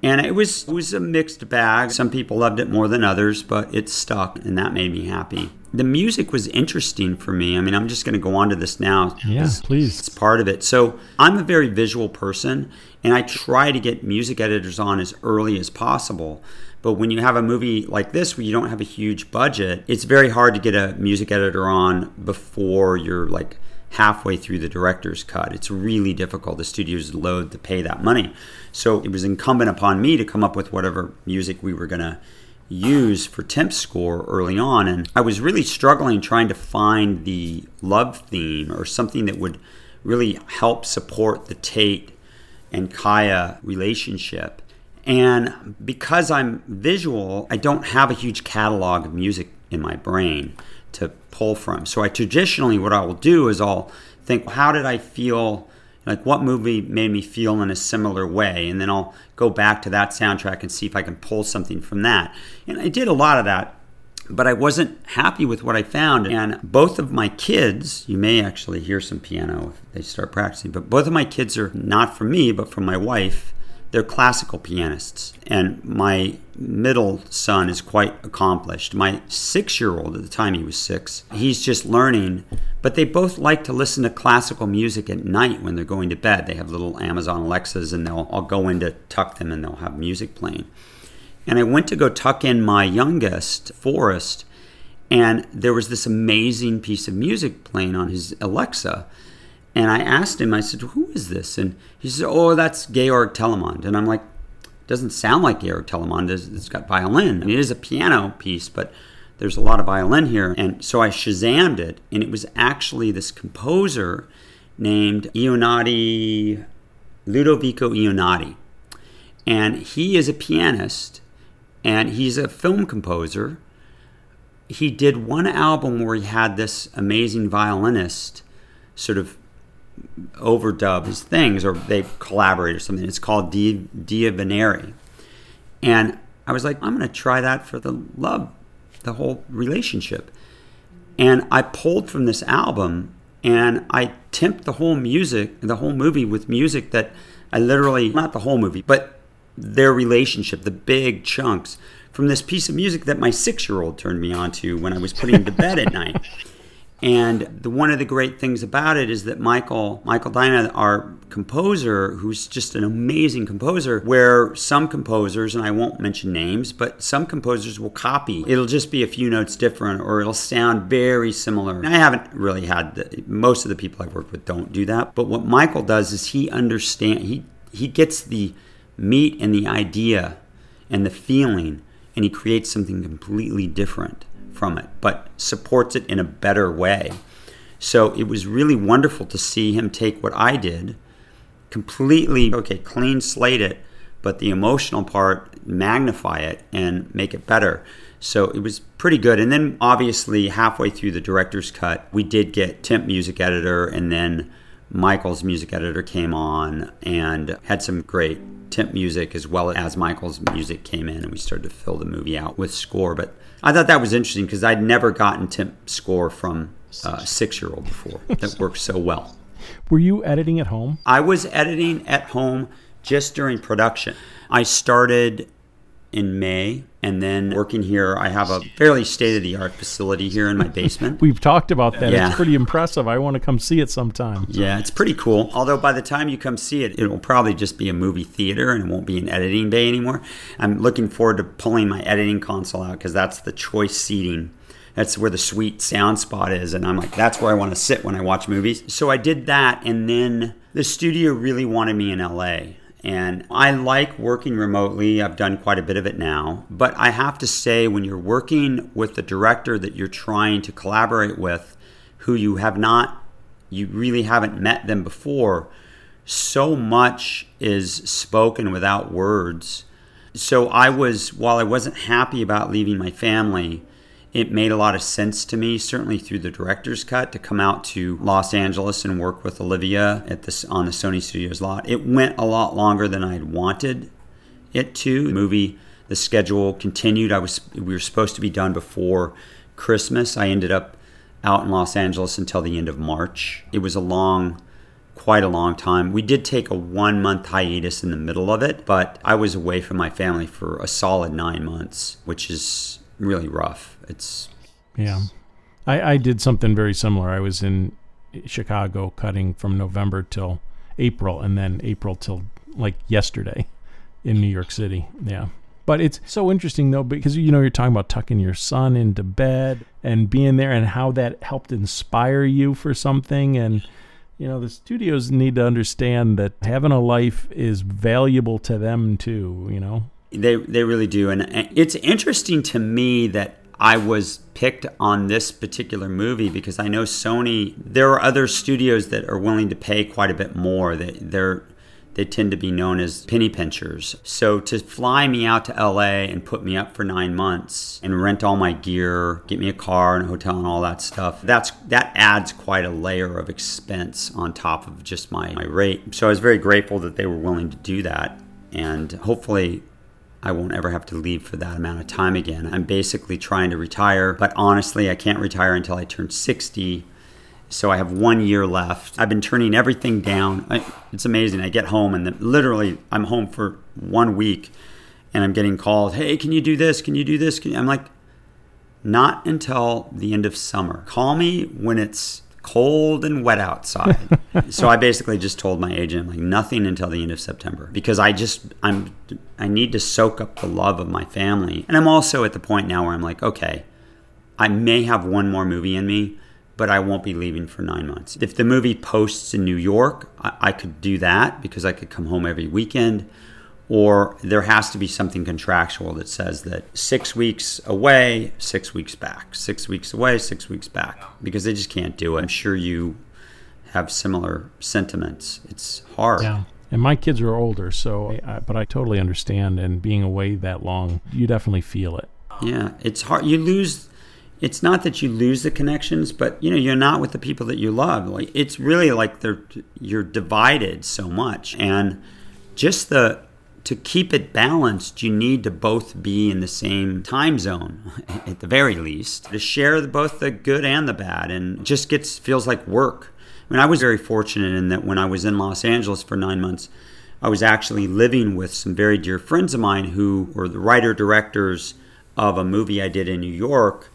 and it was it was a mixed bag. Some people loved it more than others, but it stuck, and that made me happy. The music was interesting for me. I mean, I'm just going to go on to this now. Yeah, please. It's part of it. So I'm a very visual person, and I try to get music editors on as early as possible. But when you have a movie like this where you don't have a huge budget, it's very hard to get a music editor on before you're like halfway through the director's cut. It's really difficult. The studio's loath to pay that money. So it was incumbent upon me to come up with whatever music we were going to use for temp score early on. And I was really struggling trying to find the love theme or something that would really help support the Tate and Kya relationship. And because I'm visual, I don't have a huge catalog of music in my brain to pull from. So I traditionally, what I will do is I'll think, how did I feel? Like what movie made me feel in a similar way, and then I'll go back to that soundtrack and see if I can pull something from that. And I did a lot of that, but I wasn't happy with what I found. And both of my kids, you may actually hear some piano if they start practicing, but both of my kids are not from me, but from my wife they're classical pianists. And my middle son is quite accomplished. My six year old, at the time he was six, he's just learning. But they both like to listen to classical music at night when they're going to bed. They have little Amazon Alexas and they'll I'll go in to tuck them and they'll have music playing. And I went to go tuck in my youngest, Forrest, and there was this amazing piece of music playing on his Alexa. And I asked him, I said, who is this? And he said, oh, that's Georg Telemann. And I'm like, doesn't sound like Georg Telemann. It's got violin. I mean, it is a piano piece, but there's a lot of violin here. And so I Shazammed it, and it was actually this composer named Einaudi, Ludovico Einaudi. And he is a pianist, and he's a film composer. He did one album where he had this amazing violinist sort of overdub his things or they collaborate or something. It's called Dia, Dia Venere. And I was like, I'm going to try that for the love, the whole relationship. And I pulled from this album and I temped the whole music, the whole movie with music that I literally, not the whole movie, but their relationship, the big chunks from this piece of music that my six year old turned me on to when I was putting him to bed at night. And the, one of the great things about it is that Mychael, Mychael Danna, our composer, who's just an amazing composer, where some composers, and I won't mention names, but some composers will copy. It'll just be a few notes different or it'll sound very similar. And I haven't really had, the, most of the people I've worked with don't do that. But what Mychael does is he understands, he, he gets the meat and the idea and the feeling, and he creates something completely different from it, but supports it in a better way. So it was really wonderful to see him take what I did, completely, okay, clean slate it, but the emotional part magnify it and make it better. So it was pretty good. And then obviously halfway through the director's cut, we did get temp music editor and then Mychael's music editor came on and had some great temp music as well as Mychael's music came in and we started to fill the movie out with score. But I thought that was interesting because I'd never gotten temp score from a six year old before that worked so well. Were you editing at home? I was editing at home just during production. I started in May. And then working here, I have a fairly state of the art facility here in my basement. We've talked about that. Yeah. It's pretty impressive. I want to come see it sometime. Yeah, it's pretty cool. Although by the time you come see it, it will probably just be a movie theater and it won't be an editing bay anymore. I'm looking forward to pulling my editing console out because that's the choice seating that's where the sweet sound spot is and i'm like that's where i want to sit when i watch movies so i did that and then the studio really wanted me in la and I like working remotely. I've done quite a bit of it now. But I have to say, when you're working with the director that you're trying to collaborate with, who you have not, you really haven't met them before, so much is spoken without words. So I was, while I wasn't happy about leaving my family, it made a lot of sense to me, certainly through the director's cut, to come out to Los Angeles and work with Olivia at this on the Sony Studios lot. It went a lot longer than I'd wanted it to. The movie, the schedule continued. I was we were supposed to be done before Christmas. I ended up out in Los Angeles until the end of March. It was a long quite a long time. We did take a one month hiatus in the middle of it, but I was away from my family for a solid nine months, which is really rough. It's yeah. I, I did something very similar. I was in Chicago cutting from November till April, and then April till like yesterday in New York City. Yeah. But it's so interesting though because you know you're talking about tucking your son into bed and being there and how that helped inspire you for something and you know the studios need to understand that having a life is valuable to them too, you know. They they really do, and it's interesting to me that I was picked on this particular movie because I know Sony. There are other studios that are willing to pay quite a bit more. They they're they tend to be known as penny pinchers. So to fly me out to LA and put me up for nine months and rent all my gear, get me a car and a hotel and all that stuff, that's that adds quite a layer of expense on top of just my, my rate. So I was very grateful that they were willing to do that. And hopefully I won't ever have to leave for that amount of time again. I'm basically trying to retire, but honestly, I can't retire until I turn 60. So I have one year left. I've been turning everything down. I, it's amazing. I get home and then literally I'm home for one week and I'm getting called, hey, can you do this? Can you do this? I'm like, not until the end of summer. Call me when it's cold and wet outside. so I basically just told my agent like nothing until the end of September because I just I'm I need to soak up the love of my family. And I'm also at the point now where I'm like, okay, I may have one more movie in me, but I won't be leaving for nine months. If the movie posts in New York, I, I could do that because I could come home every weekend or there has to be something contractual that says that six weeks away, six weeks back, six weeks away, six weeks back, because they just can't do it. I'm sure you have similar sentiments. It's hard. Yeah. And my kids are older, so I, but I totally understand. And being away that long, you definitely feel it. Yeah, it's hard. You lose. It's not that you lose the connections, but you know you're not with the people that you love. Like it's really like they're you're divided so much, and just the to keep it balanced, you need to both be in the same time zone, at the very least, to share both the good and the bad, and just gets feels like work. I mean, I was very fortunate in that when I was in Los Angeles for nine months, I was actually living with some very dear friends of mine who were the writer directors of a movie I did in New York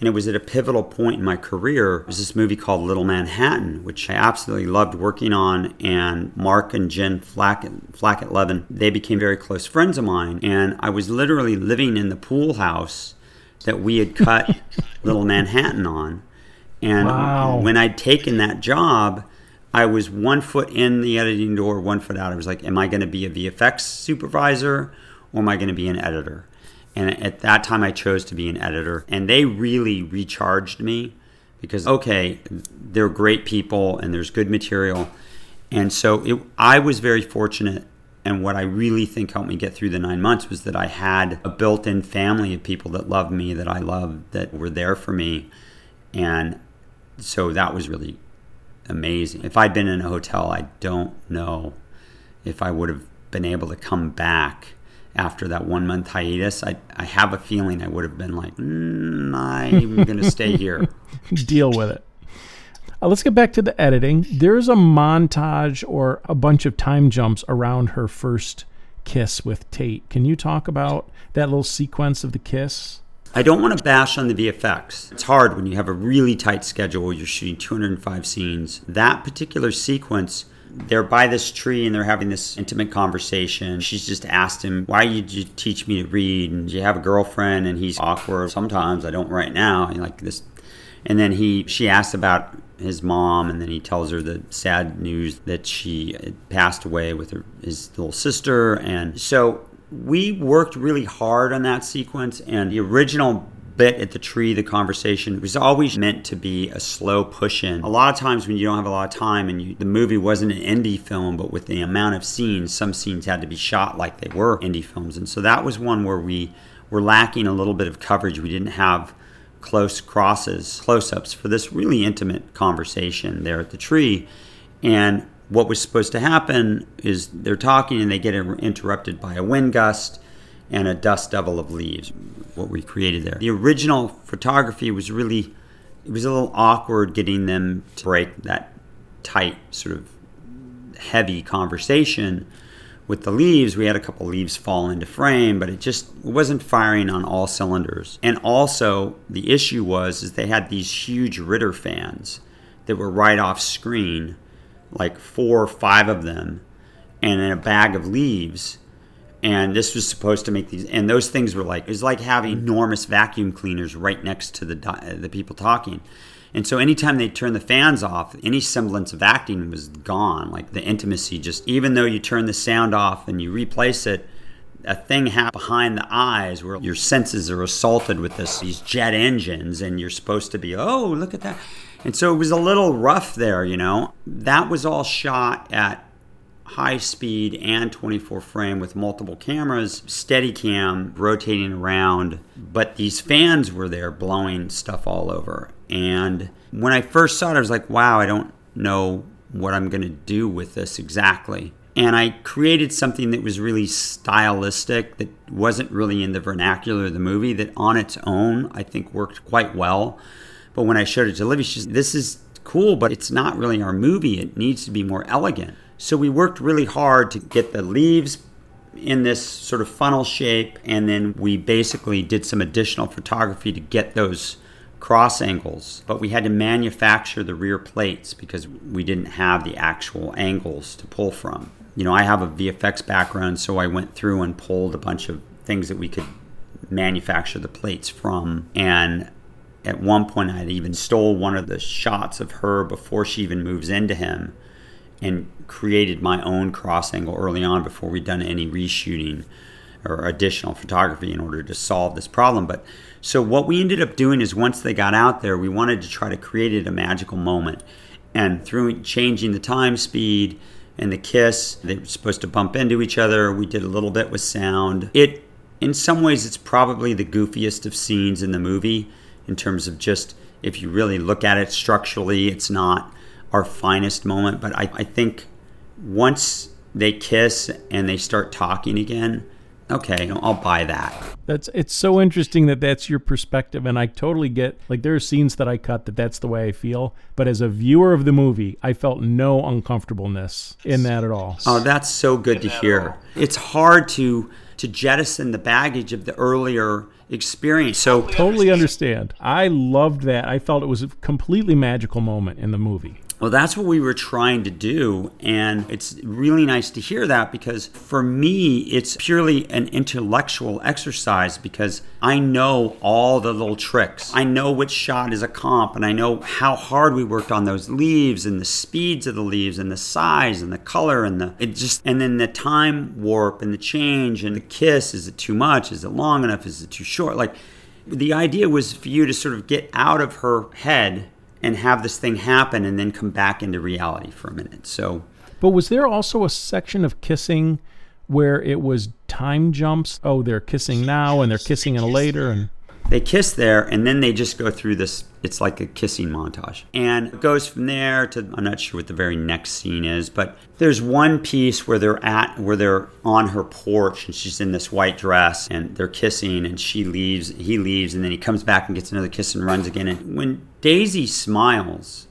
and it was at a pivotal point in my career. It was this movie called Little Manhattan, which I absolutely loved working on. And Mark and Jen Flackett, Flackett Levin, they became very close friends of mine. And I was literally living in the pool house that we had cut Little Manhattan on. And wow. when I'd taken that job, I was one foot in the editing door, one foot out. I was like, am I going to be a VFX supervisor or am I going to be an editor? And at that time, I chose to be an editor. And they really recharged me because, okay, they're great people and there's good material. And so it, I was very fortunate And what I really think helped me get through the nine months was that I had a built in family of people that loved me, that I loved, that were there for me. And so that was really amazing. If I'd been in a hotel, I don't know if I would have been able to come back after that one month hiatus. I, I have a feeling I would have been like, mm, I'm going to stay here. Deal with it. Uh, let's get back to the editing. There's a montage or a bunch of time jumps around her first kiss with Tate. Can you talk about that little sequence of the kiss? I don't want to bash on the VFX. It's hard when you have a really tight schedule you're shooting 205 scenes. That particular sequence, they're by this tree and they're having this intimate conversation. She's just asked him, Why did you teach me to read? And do you have a girlfriend? And he's awkward. Sometimes I don't right now. And like this. And then he, she asks about his mom, and then he tells her the sad news that she passed away with her, his little sister. And so we worked really hard on that sequence, and the original bit at the tree, the conversation, was always meant to be a slow push in. A lot of times when you don't have a lot of time and you, the movie wasn't an indie film, but with the amount of scenes, some scenes had to be shot like they were indie films. And so that was one where we were lacking a little bit of coverage. We didn't have close crosses, close ups for this really intimate conversation there at the tree. And what was supposed to happen is they're talking and they get interrupted by a wind gust and a dust devil of leaves, what we created there. The original photography was really, it was a little awkward getting them to break that tight, sort of heavy conversation with the leaves, we had a couple leaves fall into frame, but it just wasn't firing on all cylinders. And also, the issue was is they had these huge Ritter fans that were right off screen, like four or five of them, and in a bag of leaves. And this was supposed to make these, and those things were like it was like having mm-hmm. enormous vacuum cleaners right next to the uh, the people talking. And so anytime they turn the fans off, any semblance of acting was gone. Like the intimacy just, even though you turn the sound off and you replace it, a thing happens behind the eyes where your senses are assaulted with this these jet engines and you're supposed to be, oh, look at that. And so it was a little rough there, you know. That was all shot at high speed and 24 frame with multiple cameras, steady cam rotating around, but these fans were there blowing stuff all over. And when I first saw it, I was like, wow, I don't know what I'm going to do with this exactly. And I created something that was really stylistic, that wasn't really in the vernacular of the movie, that on its own I think worked quite well. But when I showed it to Livy, she said, This is cool, but it's not really our movie. It needs to be more elegant. So we worked really hard to get the leaves in this sort of funnel shape, and then we basically did some additional photography to get those cross angles, but we had to manufacture the rear plates because we didn't have the actual angles to pull from. You know, I have a VFX background, so I went through and pulled a bunch of things that we could manufacture the plates from. And at one point, I had even stole one of the shots of her before she even moves into him and created my own cross angle early on before we'd done any reshooting or additional photography in order to solve this problem. But so what we ended up doing is once they got out there, we wanted to try to create it a magical moment. And through changing the time speed and the kiss, they were supposed to bump into each other. We did a little bit with sound. It in some ways it's probably the goofiest of scenes in the movie in terms of just if you really look at it structurally, it's not our finest moment. But I, I think once they kiss and they start talking again, okay, I'll buy that. That's it's so interesting that that's your perspective, and I totally get. Like there are scenes that I cut that that's the way I feel, but as a viewer of the movie, I felt no uncomfortableness in that at all. Oh, that's so good to hear. It's hard to to jettison the baggage of the earlier experience. So totally understand. I loved that. I felt it was a completely magical moment in the movie. Well, that's what we were trying to do. And it's really nice to hear that because for me, it's purely an intellectual exercise because I know all the little tricks. I know which shot is a comp and I know how hard we worked on those leaves and the speeds of the leaves and the size and the color and the, it just, and then the time warp and the change and the kiss. Is it too much? Is it long enough? Is it too short? Like, the idea was for you to sort of get out of her head and have this thing happen and then come back into reality for a minute. So, but was there also a section of kissing where it was time jumps? Oh, they're kissing now and they're kissing in a later and they kiss there and then they just go through this it's like a kissing montage. And it goes from there to i'm not sure what the very next scene is but there's one piece where they're at where they're on her porch and she's in this white dress and they're kissing and she leaves he leaves and then he comes back and gets another kiss and runs again. And when daisy smiles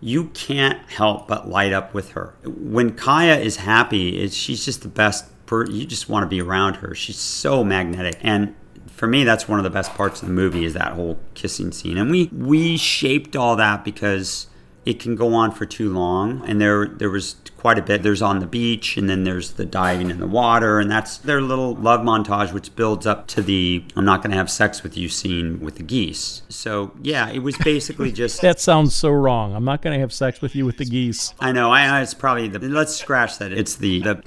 you can't help but light up with her. When kya is happy she's just the best per, you just want to be around her. She's so magnetic. And for me, that's one of the best parts of the movie is that whole kissing scene. And we we shaped all that because it can go on for too long. And there there was quite a bit. There's on the beach, and then there's the diving in the water, and that's their little love montage, which builds up to the "I'm not going to have sex with you" scene with the geese. So yeah, it was basically just that sounds so wrong. I'm not going to have sex with you with the geese. I know. I it's probably the let's scratch that. It's the the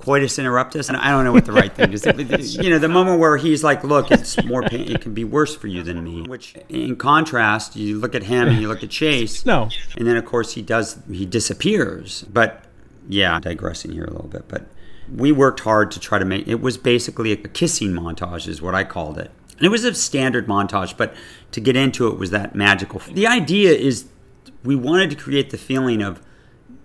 coitus interruptus, and I don't know what the right thing is. you know, the moment where he's like, "Look, it's more pain. It can be worse for you than me." Which, in contrast, you look at him and you look at Chase. No. And then, of course, he does. He disappears. But yeah, digressing here a little bit, but we worked hard to try to make. It was basically a kissing montage, is what I called it. And it was a standard montage, but to get into it was that magical. The idea is we wanted to create the feeling of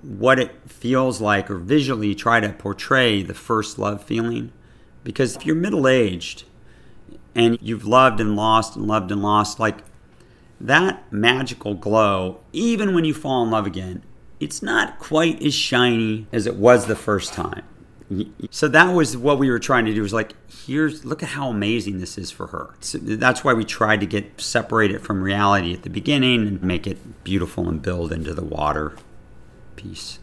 what it feels like or visually try to portray the first love feeling. Because if you're middle aged and you've loved and lost and loved and lost, like that magical glow, even when you fall in love again, it's not quite as shiny as it was the first time. So that was what we were trying to do. Was like, here's look at how amazing this is for her. So that's why we tried to get separate it from reality at the beginning and make it beautiful and build into the water piece.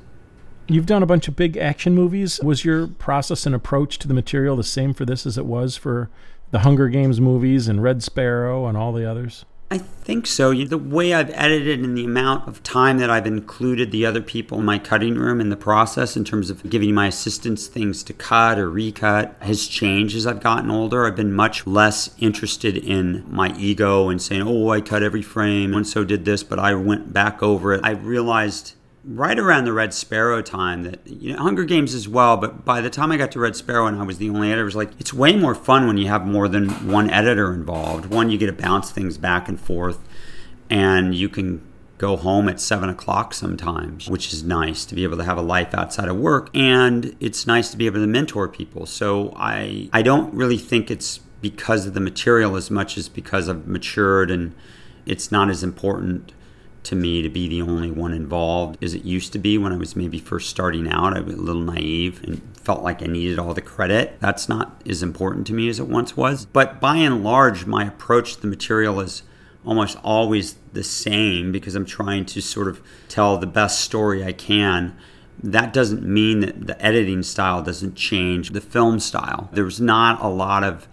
You've done a bunch of big action movies. Was your process and approach to the material the same for this as it was for the Hunger Games movies and Red Sparrow and all the others? I think so. The way I've edited and the amount of time that I've included the other people in my cutting room in the process in terms of giving my assistants things to cut or recut has changed as I've gotten older. I've been much less interested in my ego and saying, oh, I cut every frame and so did this, but I went back over it. I realized right around the Red Sparrow time that you know Hunger Games as well, but by the time I got to Red Sparrow and I was the only editor, it was like it's way more fun when you have more than one editor involved. One, you get to bounce things back and forth, and you can go home at seven o'clock sometimes, which is nice to be able to have a life outside of work, and it's nice to be able to mentor people. So I I don't really think it's because of the material as much as because I've matured and it's not as important to me to be the only one involved as it used to be when I was maybe first starting out. I was a little naive and felt like I needed all the credit. That's not as important to me as it once was. But by and large, my approach to the material is almost always the same because I'm trying to sort of tell the best story I can. That doesn't mean that the editing style doesn't change the film style. There's not a lot of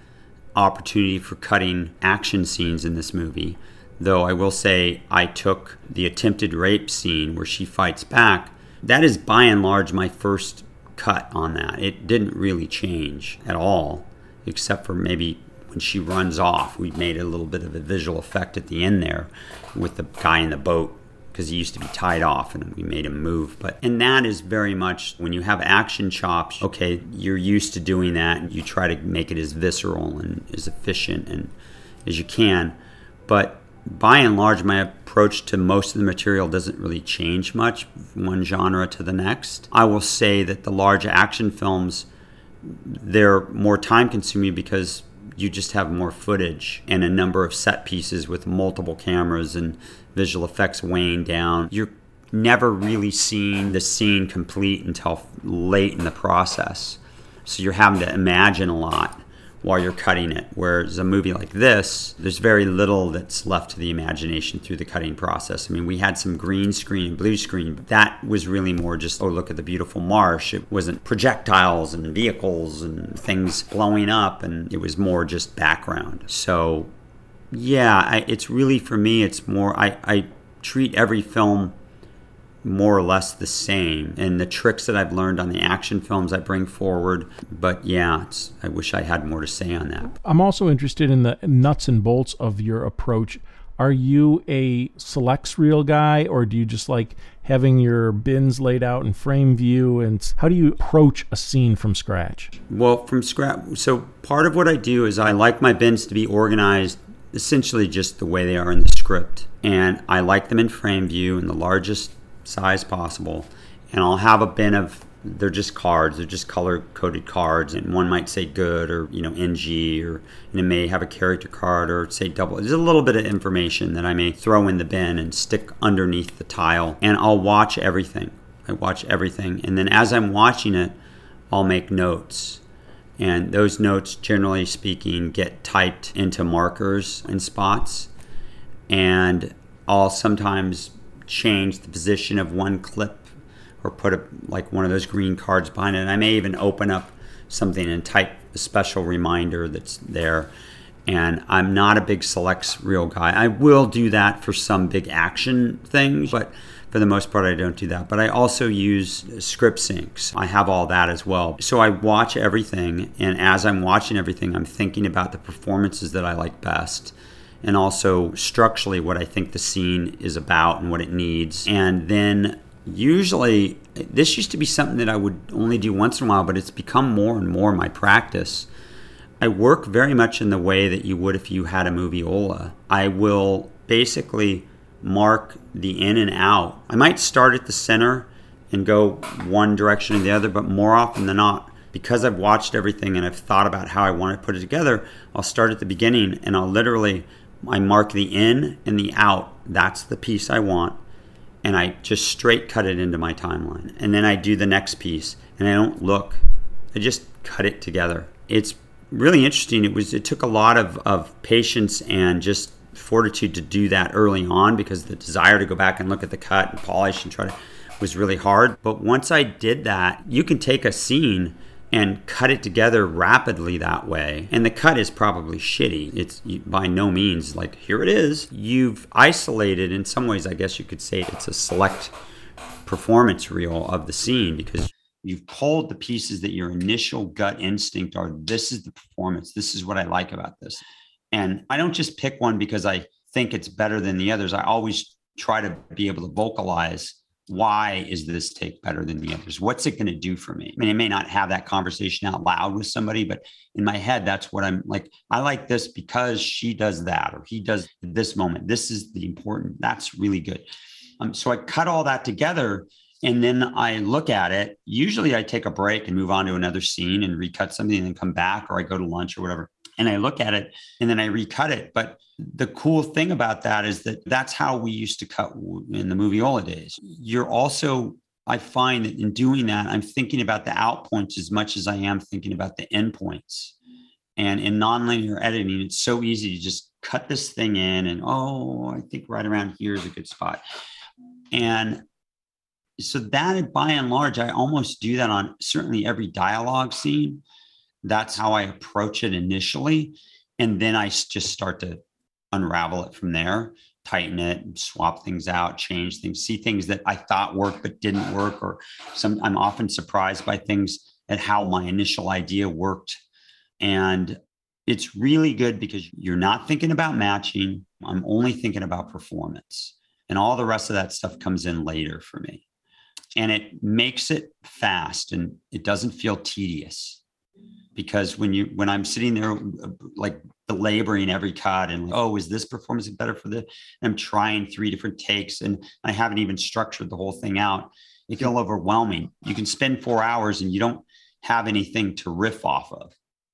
opportunity for cutting action scenes in this movie Though I will say I took the attempted rape scene where she fights back. That is by and large my first cut on that. It didn't really change at all, except for maybe when she runs off. We made a little bit of a visual effect at the end there with the guy in the boat because he used to be tied off and we made him move. But and that is very much when you have action chops, okay, you're used to doing that and you try to make it as visceral and as efficient and as you can. But by and large, my approach to most of the material doesn't really change much from one genre to the next. I will say that the large action films, they're more time consuming because you just have more footage and a number of set pieces with multiple cameras and visual effects weighing down. You're never really seeing the scene complete until late in the process. So you're having to imagine a lot while you're cutting it. Whereas a movie like this, there's very little that's left to the imagination through the cutting process. I mean, we had some green screen and blue screen, but that was really more just, oh, look at the beautiful marsh. It wasn't projectiles and vehicles and things blowing up, and it was more just background. So, yeah, I, it's really for me, it's more, I, I treat every film more or less the same. And the tricks that I've learned on the action films I bring forward. But yeah, I wish I had more to say on that. I'm also interested in the nuts and bolts of your approach. Are you a selects reel guy, or do you just like having your bins laid out in frame view? And how do you approach a scene from scratch? Well, from scratch, so part of what I do is I like my bins to be organized essentially just the way they are in the script. And I like them in frame view in the largest size possible. And I'll have a bin of they're just cards they're just color coded cards and one might say good or you know ng or and it may have a character card or say double. There's a little bit of information that i may throw in the bin and stick underneath the tile and i'll watch everything. I watch everything and then as i'm watching it i'll make notes. And those notes generally speaking get typed into markers and spots. And i'll sometimes change the position of one clip or put a, like one of those green cards behind it. And I may even open up something and type a special reminder that's there. And I'm not a big selects reel guy. I will do that for some big action things, but for the most part, I don't do that. But I also use script syncs. I have all that as well. So I watch everything. And as I'm watching everything, I'm thinking about the performances that I like best and also structurally what I think the scene is about and what it needs. And then usually this used to be something that I would only do once in a while, but it's become more and more my practice. I work very much in the way that you would if you had a moviola. I will basically mark the in and out. I might start at the center and go one direction or the other, but more often than not, because I've watched everything and I've thought about how I want to put it together, I'll start at the beginning and I'll literally I mark the in and the out. That's the piece I want and I just straight cut it into my timeline. And then I do the next piece and I don't look. I just cut it together. It's really interesting. It was it took a lot of, of patience and just fortitude to do that early on because the desire to go back and look at the cut and polish and try to was really hard. But once I did that, you can take a scene and cut it together rapidly that way. And the cut is probably shitty. It's by no means like, here it is. You've isolated, in some ways, I guess you could say it's a select performance reel of the scene because you've pulled the pieces that your initial gut instinct are this is the performance, this is what I like about this. And I don't just pick one because I think it's better than the others. I always try to be able to vocalize why is this take better than the others? What's it going to do for me? I mean, I may not have that conversation out loud with somebody, but in my head, that's what I'm like. I like this because she does that or he does this moment. This is the important, that's really good. Um, so I cut all that together and then I look at it. Usually I take a break and move on to another scene and recut something and then come back or I go to lunch or whatever and I look at it and then I recut it. But the cool thing about that is that that's how we used to cut in the moviola days. You're also, I find that in doing that, I'm thinking about the out points as much as I am thinking about the end points. And in nonlinear editing, it's so easy to just cut this thing in and, oh, I think right around here is a good spot. And so that by and large, I almost do that on certainly every dialogue scene that's how I approach it initially. And then I just start to unravel it from there, tighten it, swap things out, change things, see things that I thought worked but didn't work. Or some I'm often surprised by things at how my initial idea worked. And it's really good because you're not thinking about matching. I'm only thinking about performance. And all the rest of that stuff comes in later for me. And it makes it fast and it doesn't feel tedious because when you when I'm sitting there uh, like belaboring every cut and like, oh, is this performance better for the? I'm trying three different takes and I haven't even structured the whole thing out. It can overwhelming. You can spend four hours and you don't have anything to riff off of.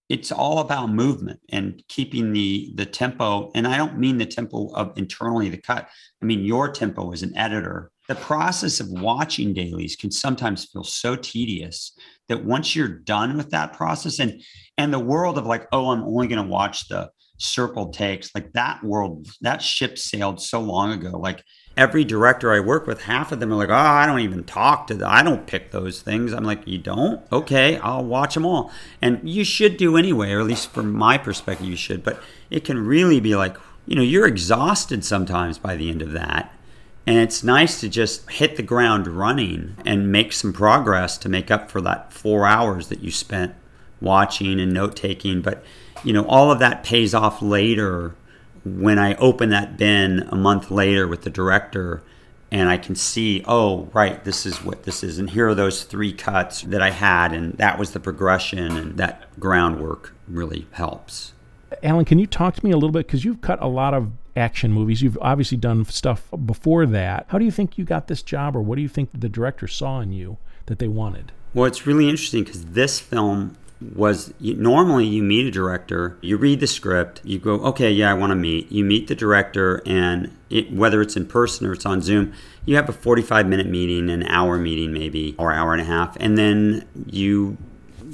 It's all about movement and keeping the the tempo. And I don't mean the tempo of internally the cut. I mean your tempo as an editor the process of watching dailies can sometimes feel so tedious that once you're done with that process and and the world of like oh i'm only going to watch the circle takes like that world that ship sailed so long ago like every director i work with half of them are like oh i don't even talk to them i don't pick those things. I'm like you don't? Okay i'll watch them all. And you should do anyway or at least from my perspective you should but it can really be like you know you're exhausted sometimes by the end of that and it's nice to just hit the ground running and make some progress to make up for that four hours that you spent watching and note taking. But, you know, all of that pays off later when I open that bin a month later with the director and I can see, oh, right, this is what this is. And here are those three cuts that I had, and that was the progression, and that groundwork really helps. Alan, can you talk to me a little bit? Because you've cut a lot of action movies. You've obviously done stuff before that. How do you think you got this job, or what do you think the director saw in you that they wanted? Well, it's really interesting because this film was normally you meet a director, you read the script, you go, okay, yeah, I want to meet. You meet the director, and it, whether it's in person or it's on Zoom, you have a 45 minute meeting, an hour meeting maybe, or hour and a half, and then you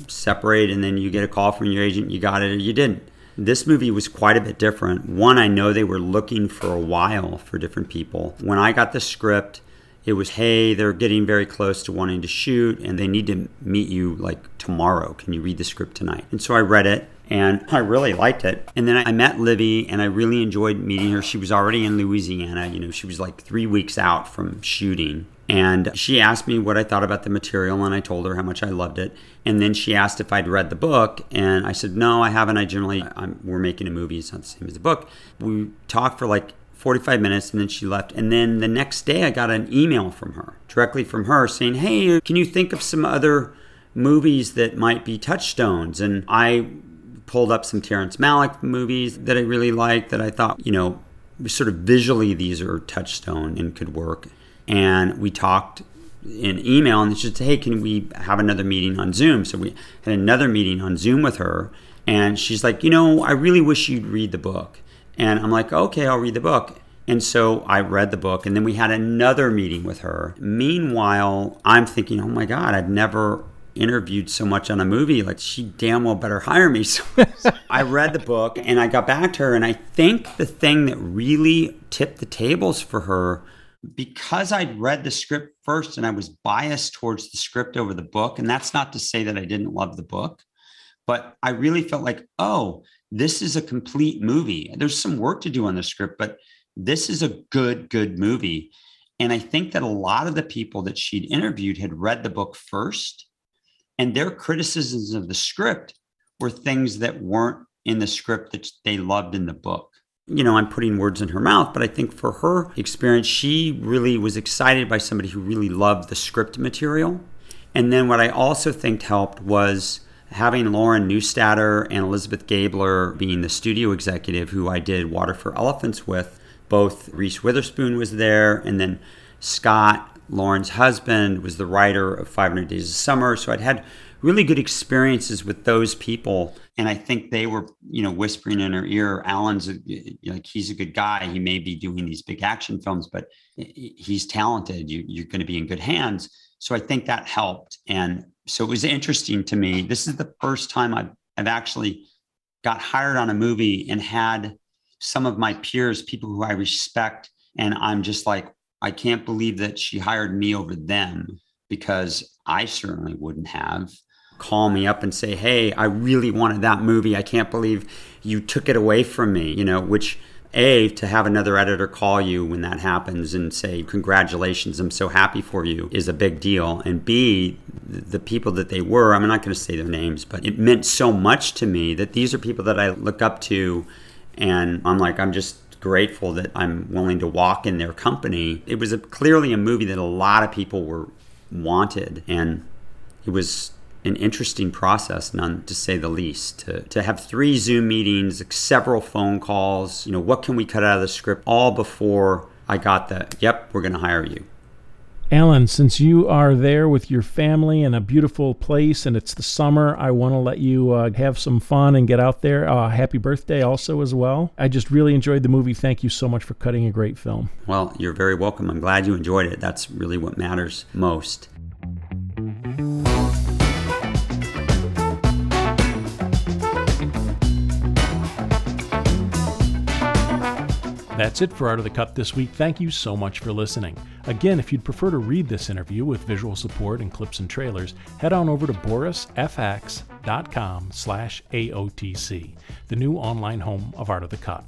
separate, and then you get a call from your agent, you got it or you didn't. This movie was quite a bit different. One, I know they were looking for a while for different people. When I got the script, it was hey they're getting very close to wanting to shoot and they need to meet you like tomorrow. Can you read the script tonight? And so i read it and i really liked it. And then i met livy and i really enjoyed meeting her. She was already in louisiana. You know she was like three weeks out from shooting and she asked me what I thought about the material, and I told her how much I loved it. And then she asked if I'd read the book, and I said, No, I haven't. I generally, I'm, we're making a movie, it's not the same as the book. We talked for like 45 minutes and then she left. And then the next day I got an email from her, directly from her, saying, Hey, can you think of some other movies that might be touchstones? And I pulled up some Terrence Malick movies that I really liked that I thought, you know, sort of visually these are touchstone and could work. And we talked in email and she said, Hey, can we have another meeting on Zoom? So we had another meeting on Zoom with her. And she's like, You know, I really wish you'd read the book. And I'm like, okay, I'll read the book. And so I read the book, and then we had another meeting with her. Meanwhile, I'm thinking, oh my God, I've never interviewed so much on a movie. Like, she damn well better hire me. So I read the book and I got back to her. And I think the thing that really tipped the tables for her, because I'd read the script first and I was biased towards the script over the book, and that's not to say that I didn't love the book, but I really felt like, oh, this is a complete movie. There's some work to do on the script, but this is a good, good movie. And I think that a lot of the people that she'd interviewed had read the book first, and their criticisms of the script were things that weren't in the script that they loved in the book. You know, I'm putting words in her mouth, but I think for her experience, she really was excited by somebody who really loved the script material. And then what I also think helped was having Lauren Neustadter and Elizabeth Gabler being the studio executive who I did Water for Elephants with, both Reese Witherspoon was there, and then Scott, Lauren's husband, was the writer of 500 Days of Summer. So I'd had really good experiences with those people. And I think they were, you know, whispering in her ear, Alan's a, like, he's a good guy. He may be doing these big action films, but he's talented. You, you're going to be in good hands. So I think that helped. And so it was interesting to me. This is the first time I've, I've actually got hired on a movie and had some of my peers, people who I respect, and I'm just like, I can't believe that she hired me over them because I certainly wouldn't have. Call me up and say, Hey, I really wanted that movie. I can't believe you took it away from me, you know, which a to have another editor call you when that happens and say congratulations i'm so happy for you is a big deal and b the people that they were i'm not going to say their names but it meant so much to me that these are people that i look up to and i'm like i'm just grateful that i'm willing to walk in their company it was a, clearly a movie that a lot of people were wanted and it was an interesting process, none to say the least. To, to have three Zoom meetings, several phone calls, you know, what can we cut out of the script, all before I got that, yep, we're going to hire you. Alan, since you are there with your family in a beautiful place and it's the summer, I want to let you uh, have some fun and get out there. Uh, happy birthday, also, as well. I just really enjoyed the movie. Thank you so much for cutting a great film. Well, you're very welcome. I'm glad you enjoyed it. That's really what matters most. That's it for Art of the Cut this week. Thank you so much for listening. Again, if you'd prefer to read this interview with visual support and clips and trailers, head on over to borisfx.com slash AOTC, the new online home of Art of the Cut,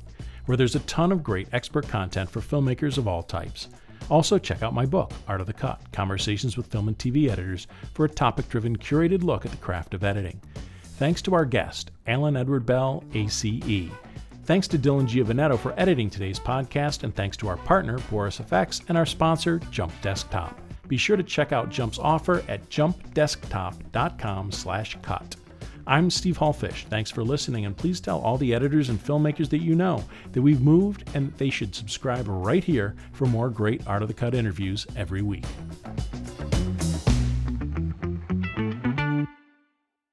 where there's a ton of great expert content for filmmakers of all types. Also, check out my book, Art of the Cut Conversations with Film and TV Editors, for a topic driven, curated look at the craft of editing. Thanks to our guest, Alan Edward Bell, ACE. Thanks to Dylan Giovanetto for editing today's podcast, and thanks to our partner, Boris FX, and our sponsor, Jump Desktop. Be sure to check out Jump's offer at jumpdesktop.com slash cut. I'm Steve Hullfish. Thanks for listening, and please tell all the editors and filmmakers that you know that we've moved and that they should subscribe right here for more great Art of the Cut interviews every week.